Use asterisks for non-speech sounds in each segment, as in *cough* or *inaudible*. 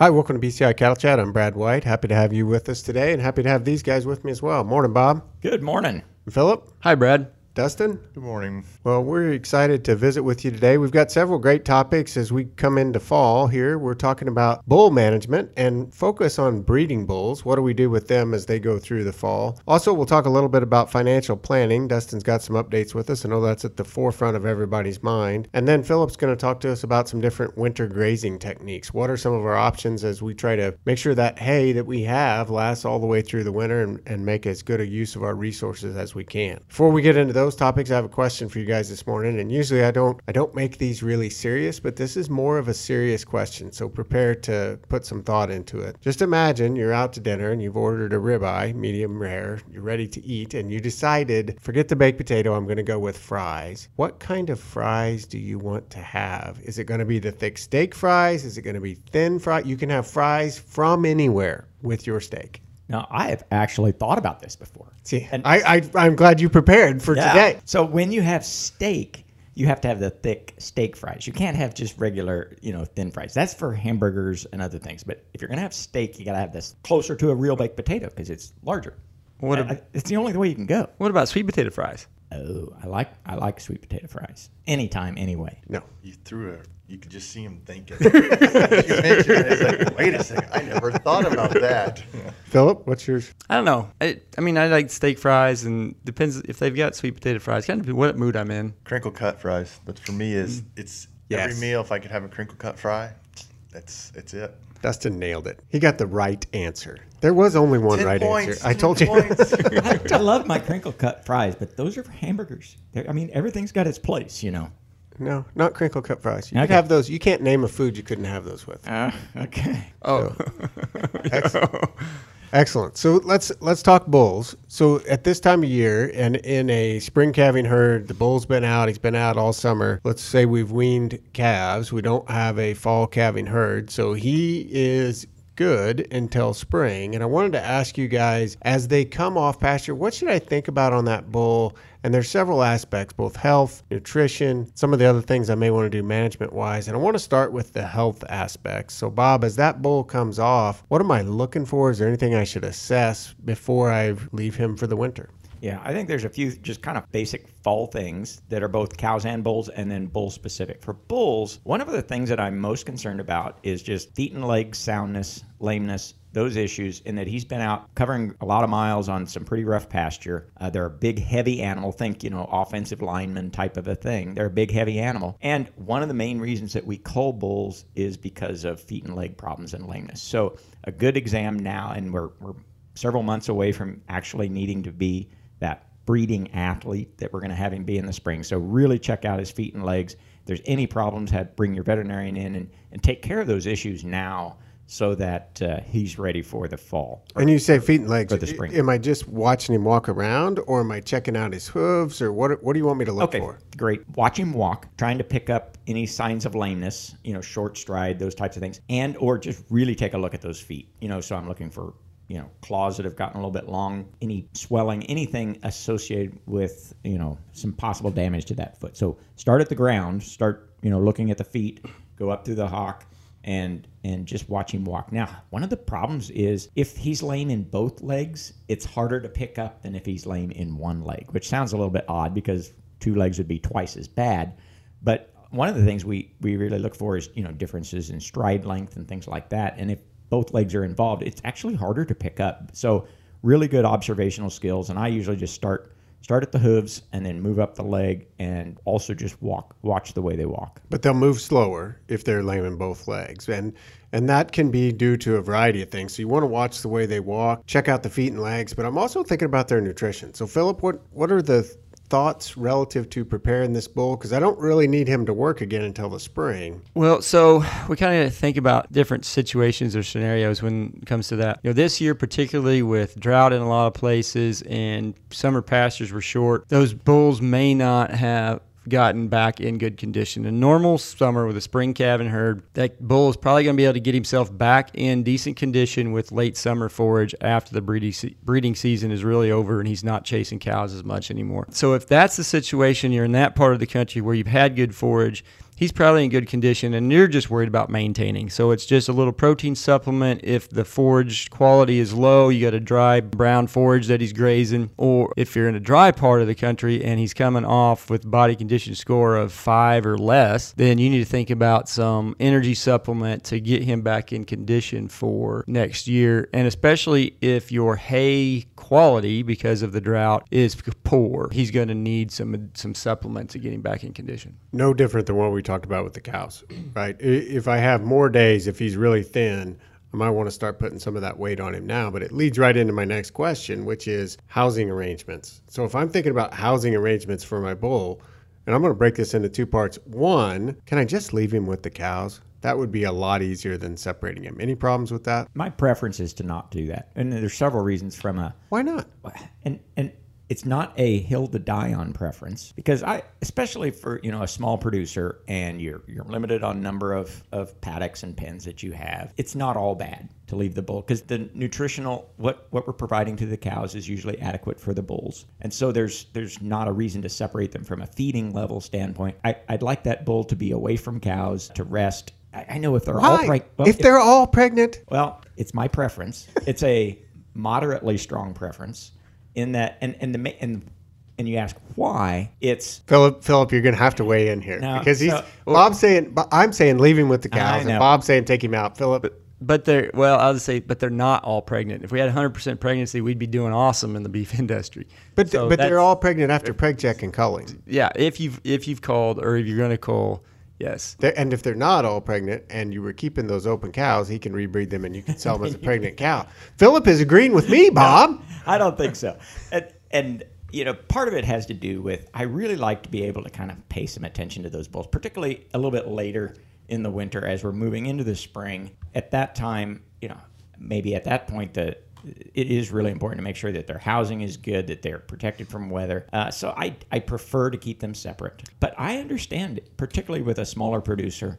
Hi, welcome to BCI Cattle Chat. I'm Brad White. Happy to have you with us today and happy to have these guys with me as well. Morning, Bob. Good morning. Philip. Hi, Brad. Dustin? Good morning. Well, we're excited to visit with you today. We've got several great topics as we come into fall here. We're talking about bull management and focus on breeding bulls. What do we do with them as they go through the fall? Also, we'll talk a little bit about financial planning. Dustin's got some updates with us. I know that's at the forefront of everybody's mind. And then Philip's going to talk to us about some different winter grazing techniques. What are some of our options as we try to make sure that hay that we have lasts all the way through the winter and, and make as good a use of our resources as we can? Before we get into those topics, I have a question for you guys this morning. And usually I don't I don't make these really serious, but this is more of a serious question. So prepare to put some thought into it. Just imagine you're out to dinner and you've ordered a ribeye, medium rare, you're ready to eat, and you decided, forget the baked potato, I'm gonna go with fries. What kind of fries do you want to have? Is it gonna be the thick steak fries? Is it gonna be thin fries? You can have fries from anywhere with your steak. Now, I have actually thought about this before. See, and I, I I'm glad you prepared for Yeah. today. So when you have steak, you have to have the thick steak fries. You can't have just regular, you know, thin fries. That's for hamburgers and other things. But if you're gonna have steak, you gotta have this closer to a real baked potato because it's larger. What I- ab- I- it's the only way you can go. What about sweet potato fries? Oh, I like I like sweet potato fries anytime, anyway. No. You threw a. You could just see him thinking. *laughs* you mentioned it, it's like, wait a second, I never thought about that. Philip, what's yours? I don't know. I, I mean, I like steak fries, and depends if they've got sweet potato fries. Kind of what mood I'm in. Crinkle cut fries, but for me is it's Yes. every meal. If I could have a crinkle cut fry, that's that's it. Dustin nailed it. He got the right answer. There was only one Ten right points. answer. I told you. Points. I, *laughs* I love my crinkle cut fries, but those are for hamburgers. They're, I mean, everything's got its place, you know. No, not crinkle cut fries. You could have those. You can't name a food you couldn't have those with. Uh, okay. Oh, *laughs* Excellent. Excellent. So let's let's talk bulls. So at this time of year, and in a spring calving herd, the bull's been out. He's been out all summer. Let's say we've weaned calves. We don't have a fall calving herd, so he is good until spring. And I wanted to ask you guys, as they come off pasture, what should I think about on that bull? And there's several aspects, both health, nutrition, some of the other things I may want to do management wise. And I want to start with the health aspects. So, Bob, as that bull comes off, what am I looking for? Is there anything I should assess before I leave him for the winter? Yeah, I think there's a few just kind of basic fall things that are both cows and bulls and then bull specific. For bulls, one of the things that I'm most concerned about is just feet and legs soundness, lameness, those issues, in that he's been out covering a lot of miles on some pretty rough pasture. Uh, they're a big, heavy animal. Think, you know, offensive lineman type of a thing. They're a big, heavy animal. And one of the main reasons that we cull bulls is because of feet and leg problems and lameness. So a good exam now, and we're, we're several months away from actually needing to be that breeding athlete that we're going to have him be in the spring. So really check out his feet and legs. If there's any problems, have bring your veterinarian in and, and take care of those issues now so that uh, he's ready for the fall. And you say feet and legs. For the spring. Am I just watching him walk around, or am I checking out his hooves, or what? What do you want me to look Okay, for? great. Watch him walk, trying to pick up any signs of lameness, you know, short stride, those types of things, and or just really take a look at those feet. You know, so I'm looking for you know claws that have gotten a little bit long, any swelling, anything associated with you know some possible damage to that foot. So start at the ground, start you know looking at the feet, go up through the hock, and and just watch him walk. Now, one of the problems is if he's lame in both legs, it's harder to pick up than if he's lame in one leg, which sounds a little bit odd because two legs would be twice as bad. But one of the things we, we really look for is you know differences in stride length and things like that. And if both legs are involved, it's actually harder to pick up. So really good observational skills. And I usually just start start at the hooves and then move up the leg and also just walk watch the way they walk. But they'll move slower if they're lame in both legs, and and that can be due to a variety of things. So you want to watch the way they walk, check out the feet and legs. But I'm also thinking about their nutrition. So Philip, what what are the thoughts relative to preparing this bull? Because I don't really need him to work again until the spring. Well, so we kind of think about different situations or scenarios when it comes to that. You know, this year, particularly with drought in a lot of places and summer pastures were short, those bulls may not have gotten back in good condition. A normal summer with a spring calving herd, that bull is probably going to be able to get himself back in decent condition with late summer forage after the breeding breeding season is really over and he's not chasing cows as much anymore. So if that's the situation, you're in that part of the country where you've had good forage, he's probably in good condition, and you're just worried about maintaining. So it's just a little protein supplement. If the forage quality is low, you got a dry brown forage that he's grazing, or if you're in a dry part of the country and he's coming off with body condition score of five or less, then you need to think about some energy supplement to get him back in condition for next year, and especially if your hay quality because of the drought is poor, he's going to need some some supplement to get him back in condition. No different than what we talked about with the cows, right? If I have more days, if he's really thin, I might want to start putting some of that weight on him now. But it leads right into my next question, which is housing arrangements. So if I'm thinking about housing arrangements for my bull, and I'm going to break this into two parts. One, can I just leave him with the cows? That would be a lot easier than separating him. Any problems with that? My preference is to not do that, and there's several reasons from a Why not? and and it's not a hill to die on preference because I, especially for you know a small producer and you're you're limited on number of of paddocks and pens that you have. It's not all bad to leave the bull because the nutritional what what we're providing to the cows is usually adequate for the bulls, and so there's there's not a reason to separate them from a feeding level standpoint. I, I'd like that bull to be away from cows to rest. I, I know if they're all Why? preg- well, if they're all pregnant, well, it's my preference. It's a moderately strong preference in that, and and the and and you ask why? It's Philip, Philip, you're going to have to weigh in here No, because he's so- Bob's saying I'm saying leave him with the cows, and know. Bob's saying take him out. Philip, But but they're well, I'll just say, but they're not all pregnant. If we had 100% pregnancy, we'd be doing awesome in the beef *laughs* industry. but So but they're all pregnant after preg check and culling. yeah. If you've if you've called or if you're going to call, yes. They're, and if they're not all pregnant and you were keeping those open cows, he can rebreed them and you can sell them as a *laughs* pregnant cow. Philip is agreeing with me, Bob. I don't think so. And, and you know, part of it has to do with I really like to be able to kind of pay some attention to those bulls, particularly a little bit later in the winter as we're moving into the spring. At that time, you know, maybe at that point the it is really important to make sure that their housing is good, that they're protected from weather. Uh, so I, I prefer to keep them separate. But I understand, particularly with a smaller producer,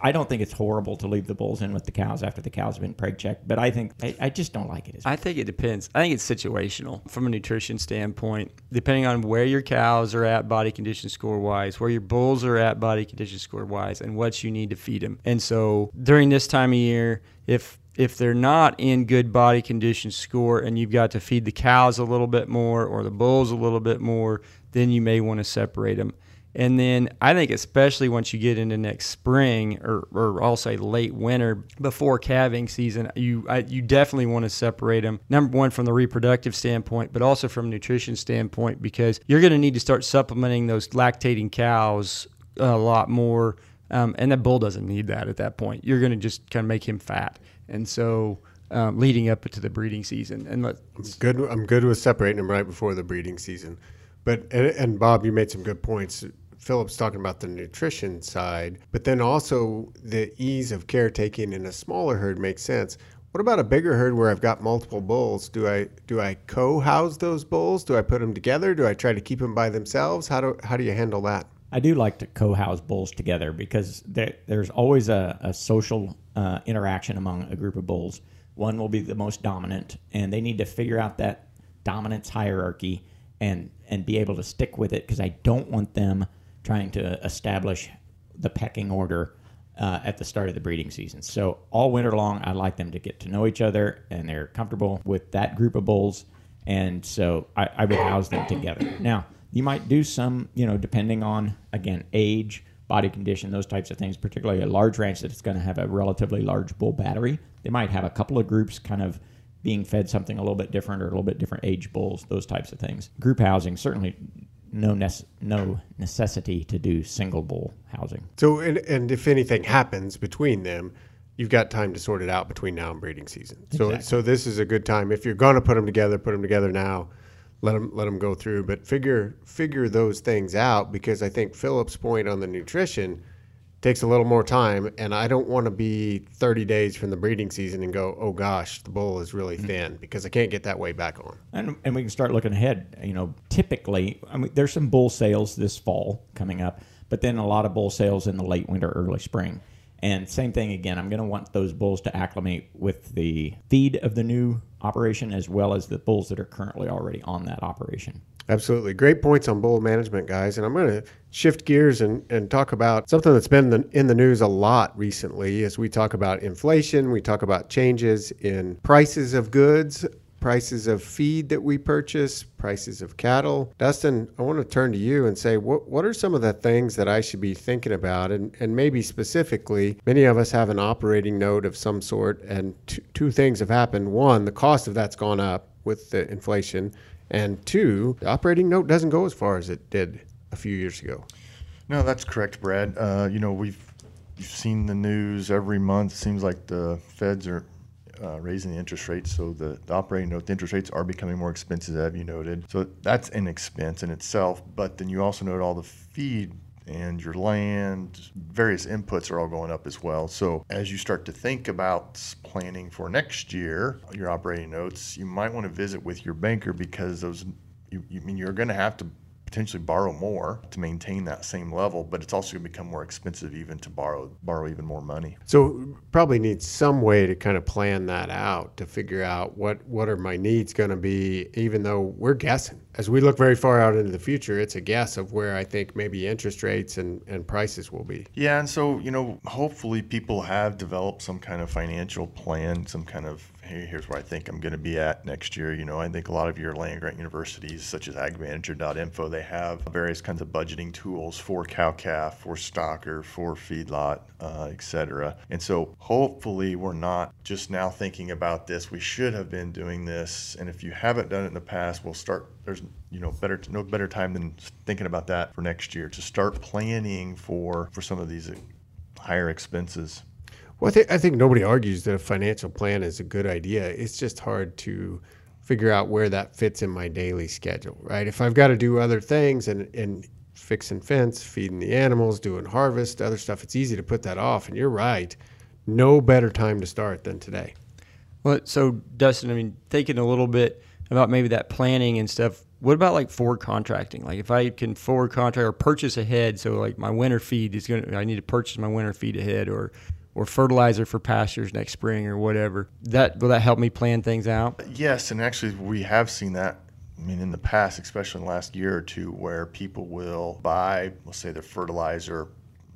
I don't think it's horrible to leave the bulls in with the cows after the cows have been preg checked. But I think I, I just don't like it as I think it depends. I think it's situational from a nutrition standpoint, depending on where your cows are at body condition score wise, where your bulls are at body condition score wise, and what you need to feed them. And so during this time of year, if if they're not in good body condition score and you've got to feed the cows a little bit more or the bulls a little bit more, then you may want to separate them. And then I think, especially once you get into next spring, or, or I'll say late winter, before calving season, you I, you definitely want to separate them. Number one, from the reproductive standpoint, but also from a nutrition standpoint, because you're going to need to start supplementing those lactating cows a lot more. Um, and that bull doesn't need that at that point. You're going to just kind of make him fat. And so, um, leading up to the breeding season, and let, Good. I'm good with separating them right before the breeding season. But and, and Bob, you made some good points. Philip's talking about the nutrition side, but then also the ease of caretaking in a smaller herd makes sense. What about a bigger herd where I've got multiple bulls? Do I do I co-house those bulls? Do I put them together? Do I try to keep them by themselves? How do how do you handle that? I do like to co-house bulls together because there, there's always a, a social uh, interaction among a group of bulls. One will be the most dominant, and they need to figure out that dominance hierarchy and and be able to stick with it because I don't want them trying to establish the pecking order uh, at the start of the breeding season. So all winter long, I like them to get to know each other and they're comfortable with that group of bulls, and so I, I would house them together. Now you might do some, you know, depending on again age, body condition, those types of things. Particularly a large ranch that's going to have a relatively large bull battery, they might have a couple of groups kind of being fed something a little bit different or a little bit different age bulls, those types of things. Group housing certainly no nece- no necessity to do single bull housing. So and, and if anything happens between them, you've got time to sort it out between now and breeding season. So Exactly. so this is a good time if you're going to put them together, put them together now. Let them let them go through, but figure figure those things out because I think Philip's point on the nutrition takes a little more time, and I don't want to be 30 days from the breeding season and go, oh gosh, the bull is really mm-hmm. thin because I can't get that way back on. And, and we can start looking ahead. You know, typically, I mean, there's some bull sales this fall coming up, but then a lot of bull sales in the late winter, early spring. And same thing again, I'm going to want those bulls to acclimate with the feed of the new operation as well as the bulls that are currently already on that operation. Absolutely. Great points on bull management, guys. And I'm going to shift gears and, and talk about something that's been in the, in the news a lot recently as we talk about inflation, we talk about changes in prices of goods, prices of feed that we purchase, prices of cattle. Dustin, I want to turn to you and say, what, what are some of the things that I should be thinking about? And, and maybe specifically, many of us have an operating note of some sort, and t- two things have happened. One, the cost of that's gone up with the inflation. And two, the operating note doesn't go as far as it did a few years ago. No, that's correct, Brad. Uh, you know, we've you've seen the news every month. It seems like the feds are uh, raising the interest rates, so the, the operating note, the interest rates are becoming more expensive, as you noted. So that's an expense in itself. But then you also note all the feed and your land, various inputs are all going up as well. So as you start to think about planning for next year, your operating notes, you might want to visit with your banker because those, you, you mean you're going to have to potentially borrow more to maintain that same level, but it's also going to become more expensive even to borrow borrow even more money. So probably need some way to kind of plan that out to figure out what what are my needs going to be, even though we're guessing. As we look very far out into the future, it's a guess of where I think maybe interest rates and, and prices will be. Yeah, and so you know, hopefully people have developed some kind of financial plan, some kind of here's where I think I'm going to be at next year. You know, I think a lot of your land grant universities, such as agmanager.info, they have various kinds of budgeting tools for cow calf, for stocker, for feedlot, uh, etc. And so hopefully we're not just now thinking about this. We should have been doing this. And if you haven't done it in the past, we'll start. There's you know better no better time than thinking about that for next year to start planning for for some of these higher expenses. Well, I, th- I think nobody argues that a financial plan is a good idea. It's just hard to figure out where that fits in my daily schedule, right? If I've got to do other things and, and fixing fence, feeding the animals, doing harvest, other stuff, it's easy to put that off. And you're right. No better time to start than today. Well, so Dustin, I mean, thinking a little bit about maybe that planning and stuff. What about like forward contracting? Like if I can forward contract or purchase ahead, so like my winter feed is going to, I need to purchase my winter feed ahead or or fertilizer for pastures next spring or whatever. That will that help me plan things out? Yes, and actually we have seen that. I mean, in the past, especially in the last year or two, where people will buy, let's say, their fertilizer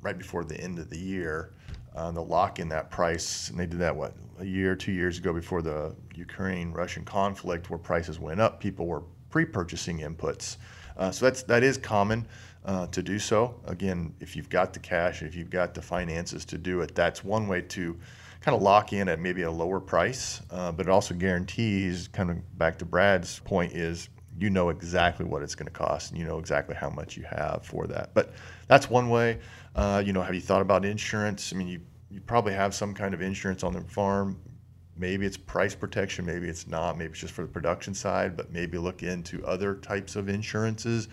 right before the end of the year. Uh, they'll lock in that price, and they did that what a year, two years ago before the Ukraine-Russian conflict, where prices went up. People were pre-purchasing inputs, uh, so that's that is common uh, to do so. Again, if you've got the cash, if you've got the finances to do it, that's one way to kind of lock in at maybe a lower price. Uh, but it also guarantees, kind of back to Brad's point, is you know exactly what it's going to cost and you know exactly how much you have for that. But that's one way. Uh, you know, have you thought about insurance? I mean, you, you probably have some kind of insurance on the farm. Maybe it's price protection, maybe it's not, maybe it's just for the production side, but maybe look into other types of insurances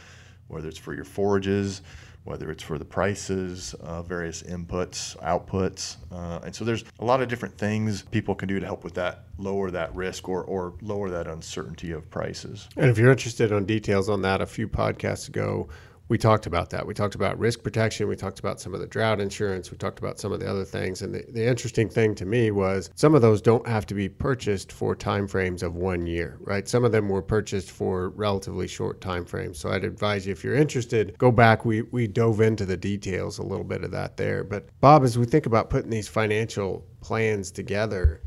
whether it's for your forages, whether it's for the prices, uh, various inputs, outputs. Uh, and so there's a lot of different things people can do to help with that, lower that risk or, or lower that uncertainty of prices. And if you're interested on details on that, a few podcasts ago, we talked about that. We talked about risk protection. We talked about some of the drought insurance. We talked about some of the other things. And the, the interesting thing to me was some of those don't have to be purchased for timeframes of one year, right? Some of them were purchased for relatively short timeframes. So I'd advise you if you're interested, go back. We we dove into the details a little bit of that there. But Bob, as we think about putting these financial plans together,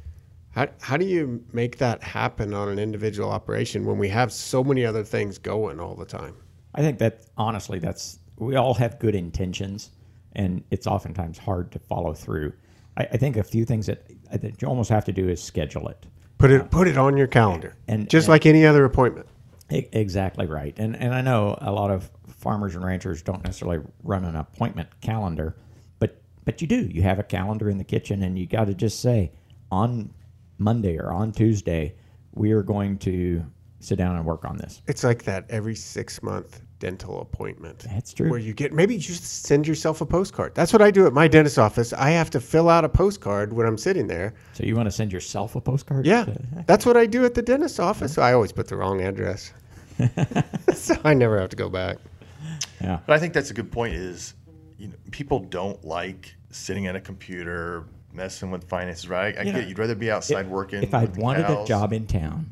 how, how do you make that happen on an individual operation when we have so many other things going all the time? I think that honestly, that's we all have good intentions, and it's oftentimes hard to follow through. I, I think a few things that, that you almost have to do is schedule it. Put it um, put it on your calendar, And- just and- like any other appointment. Exactly right. And and I know a lot of farmers and ranchers don't necessarily run an appointment calendar, but but you do. You have a calendar in the kitchen and you got to just say on Monday or on Tuesday we are going to sit down and work on this. It's like that every six month dental appointment. That's true. Where you get maybe you just send yourself a postcard. That's what I do at my dentist office. I have to fill out a postcard when I'm sitting there. So you want to send yourself a postcard? Yeah, To- that's what I do at the dentist office. I always put the wrong address, *laughs* so I never have to go back. yeah. But I think that's a good point is, you know, people don't like sitting at a computer messing with finances, right? I You know, get you'd rather be outside working. If I'd with the wanted a job in town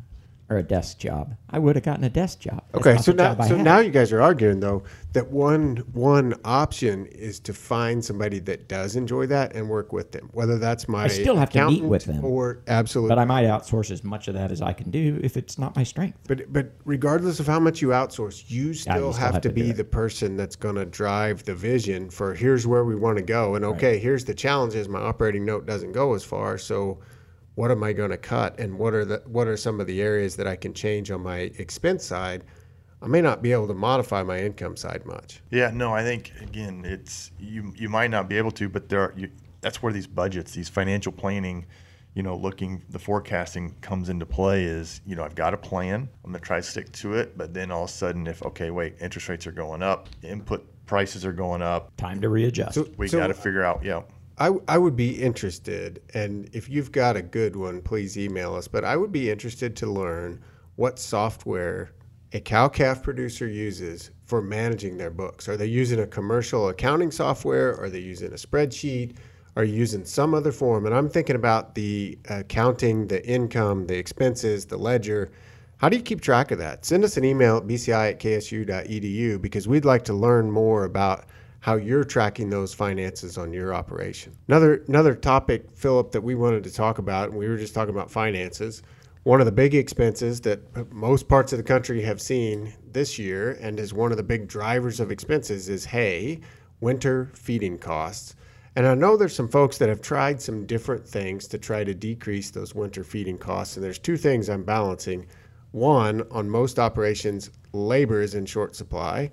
or a desk job, I would have gotten a desk job. That's Okay, so now, so now you guys are arguing though that one one option is to find somebody that does enjoy that and work with them. Whether that's my I still have to meet with them. or absolutely. but I might outsource as much of that as I can do if it's not my strength. But but regardless of how much you outsource, you still, still have, have to, to be the person that's going to drive the vision for here's where we want to go. And okay, here's the challenges. My operating note doesn't go as far, so what am I going to cut? And what are the what are some of the areas that I can change on my expense side? I may not be able to modify my income side much. Yeah, no, I think again, it's you. You might not be able to, but there. Are, you, that's where these budgets, these financial planning, you know, looking the forecasting comes into play. Is you know, I've got a plan. I'm gonna try to stick to it, but then all of a sudden, if okay, wait, interest rates are going up, input prices are going up, Time to readjust. So, we so got to figure out. Yeah, I, I would be interested, and if you've got a good one, please email us. But I would be interested to learn what software a cow calf producer uses for managing their books. Are they using a commercial accounting software? Are they using a spreadsheet? Are you using some other form? And I'm thinking about the accounting, the income, the expenses, the ledger. How do you keep track of that? Send us an email at bci at ksu.edu because we'd like to learn more about how you're tracking those finances on your operation. Another another topic, Philip, that we wanted to talk about, and we were just talking about finances. One of the big expenses that most parts of the country have seen this year, and is one of the big drivers of expenses, is hay, winter feeding costs. And I know there's some folks that have tried some different things to try to decrease those winter feeding costs. And there's two things I'm balancing. One, on most operations, labor is in short supply.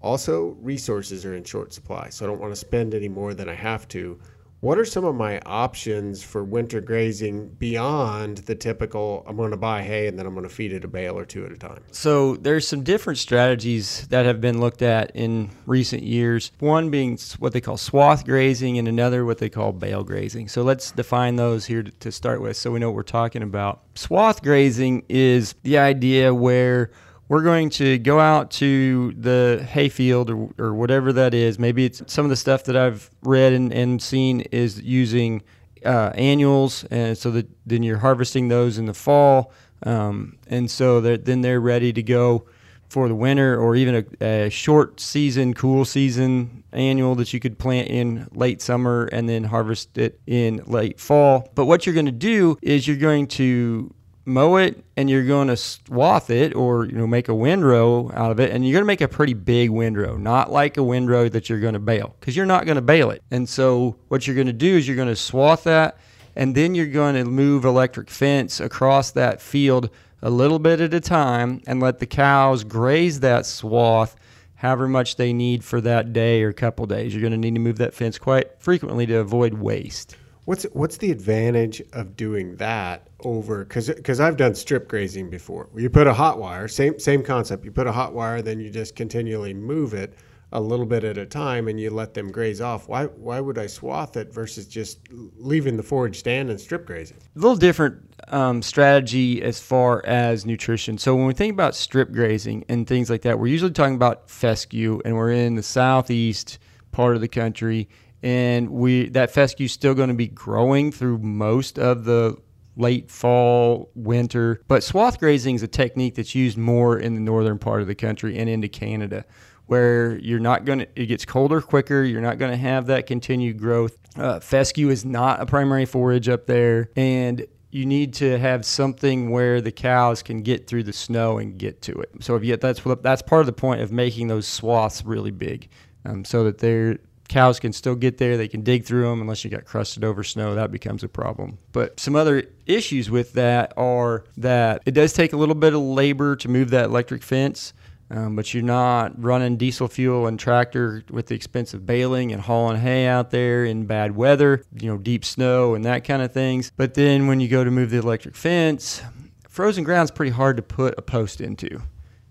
Also, resources are in short supply, so I don't want to spend any more than I have to. What are some of my options for winter grazing beyond the typical I'm going to buy hay and then I'm going to feed it a bale or two at a time? So there's some different strategies that have been looked at in recent years. One being what they call swath grazing, and another what they call bale grazing. So let's define those here to, start with, so we know what we're talking about. Swath grazing is the idea where we're going to go out to the hayfield or, or whatever that is. Maybe it's some of the stuff that I've read and, and seen is using uh, annuals, and so that then you're harvesting those in the fall, um, and so that then they're ready to go for the winter or even a, a short season, cool season annual that you could plant in late summer and then harvest it in late fall. But what you're going to do is you're going to mow it and you're going to swath it or you know make a windrow out of it and you're going to make a pretty big windrow not like a windrow that you're going to bale because you're not going to bale it. And so what you're going to do is you're going to swath that and then you're going to move electric fence across that field a little bit at a time and let the cows graze that swath however much they need for that day or couple days. You're going to need to move that fence quite frequently to avoid waste What's what's the advantage of doing that over because because I've done strip grazing before. You put a hot wire, same same concept. You put a hot wire, then you just continually move it a little bit at a time, and you let them graze off. Why why would I swath it versus just leaving the forage stand and strip grazing? a little different um, strategy as far as nutrition. So when we think about strip grazing and things like that, we're usually talking about fescue, and we're in the southeast part of the country, and we that fescue is still going to be growing through most of the late fall, winter. But swath grazing is a technique that's used more in the northern part of the country and into Canada where you're not going to it gets colder quicker. You're not going to have that continued growth. Uh, fescue is not a primary forage up there and you need to have something where the cows can get through the snow and get to it. So if you that's that's part of the point of making those swaths really big um, so that their cows can still get there they can dig through them unless you got crusted over snow that becomes a problem but some other issues with that are that it does take a little bit of labor to move that electric fence um, but you're not running diesel fuel and tractor with the expense of baling and hauling hay out there in bad weather, you know, deep snow and that kind of things. But then when you go to move the electric fence, frozen ground's pretty hard to put a post into.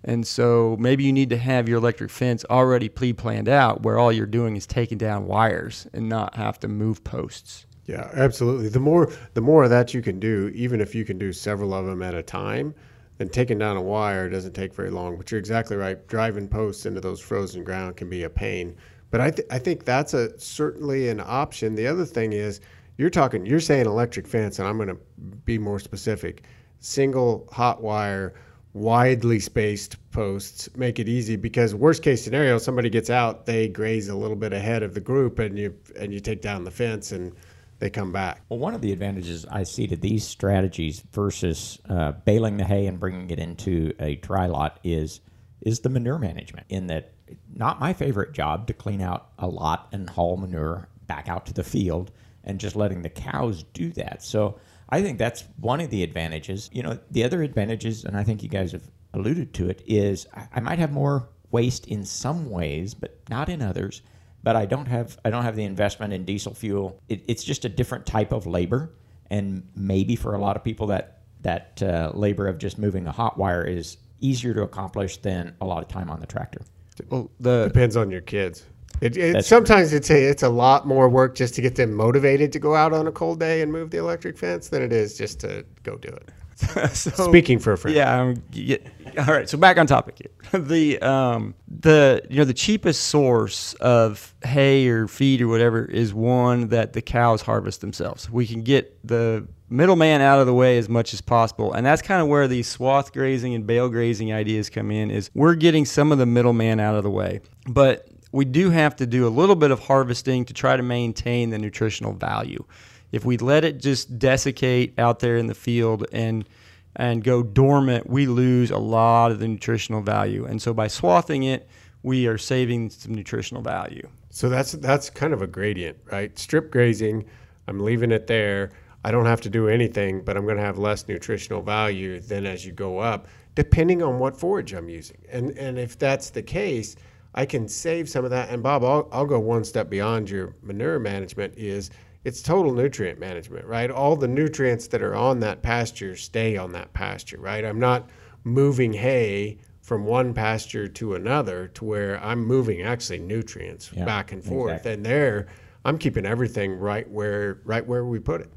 And so maybe you need to have your electric fence already pre planned out where all you're doing is taking down wires and not have to move posts. Yeah, absolutely. The more the more of that you can do, even if you can do several of them at a time, then taking down a wire doesn't take very long. But you're exactly right. Driving posts into those frozen ground can be a pain. But I, th- I think that's a certainly an option. The other thing is you're talking you're saying electric fence, and I'm going to be more specific. Single hot wire, widely spaced posts make it easy because worst case scenario, somebody gets out, they graze a little bit ahead of the group, and you and you take down the fence and they come back. Well, one of the advantages I see to these strategies versus uh, baling the hay and bringing it into a dry lot is is the manure management. In that, not my favorite job to clean out a lot and haul manure back out to the field and just letting the cows do that. So I think that's one of the advantages. You know, the other advantages, and I think you guys have alluded to it, is I might have more waste in some ways, but not in others but I don't have I don't have the investment in diesel fuel. It, it's just a different type of labor, and maybe for a lot of people that that uh, labor of just moving a hot wire is easier to accomplish than a lot of time on the tractor. Well, the depends on your kids. It, it sometimes it's a it's a lot more work just to get them motivated to go out on a cold day and move the electric fence than it is just to go do it. *laughs* so, Speaking for a friend. Yeah, um, yeah, All right. So back on topic here. *laughs* the um, the you know the cheapest source of hay or feed or whatever is one that the cows harvest themselves. We can get the middleman out of the way as much as possible, and that's kind of where these swath grazing and bale grazing ideas come in. Is we're getting some of the middleman out of the way, but we do have to do a little bit of harvesting to try to maintain the nutritional value if we let it just desiccate out there in the field and and go dormant, we lose a lot of the nutritional value. And so by swathing it, we are saving some nutritional value. So that's that's kind of a gradient, right? Strip grazing, I'm leaving it there. I don't have to do anything, but I'm going to have less nutritional value than as you go up, depending on what forage I'm using. And and if that's the case, I can save some of that. And Bob, I'll, I'll go one step beyond your manure management. Is it's total nutrient management, right? All the nutrients that are on that pasture stay on that pasture, right? I'm not moving hay from one pasture to another to where I'm moving actually nutrients yeah, back and forth. Exactly. And there I'm keeping everything right where right where we put it.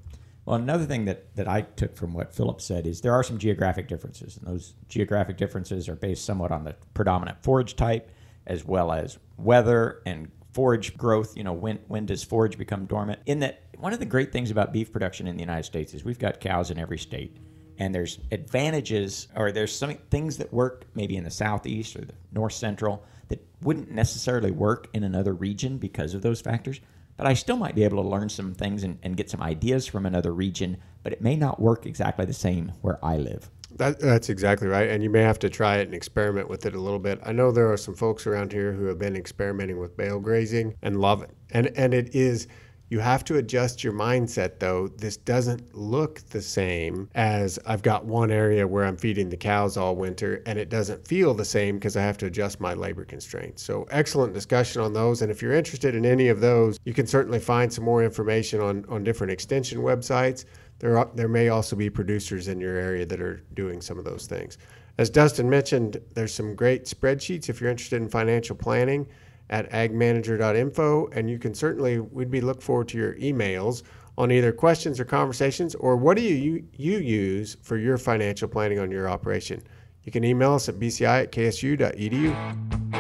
Well, another thing that, that I took from what Philip said is there are some geographic differences, and those geographic differences are based somewhat on the predominant forage type, as well as weather and forage growth. You know, when when does forage become dormant? In that, one of the great things about beef production in the United States is we've got cows in every state, and there's advantages or there's some things that work maybe in the southeast or the north central that wouldn't necessarily work in another region because of those factors. But I still might be able to learn some things and, and get some ideas from another region, but it may not work exactly the same where I live. That, that's exactly right. And you may have to try it and experiment with it a little bit. I know there are some folks around here who have been experimenting with bale grazing and love it. And, and it is, you have to adjust your mindset though. This doesn't look the same as I've got one area where I'm feeding the cows all winter, and it doesn't feel the same because I have to adjust my labor constraints. So, excellent discussion on those. And if you're interested in any of those, you can certainly find some more information on, on different extension websites there, there may also be producers in your area that are doing some of those things. As Dustin mentioned, there's some great spreadsheets if you're interested in financial planning at agmanager.info, and you can certainly we'd be look forward to your emails on either questions or conversations, or what do you you use for your financial planning on your operation. You can email us at bci at ksu.edu.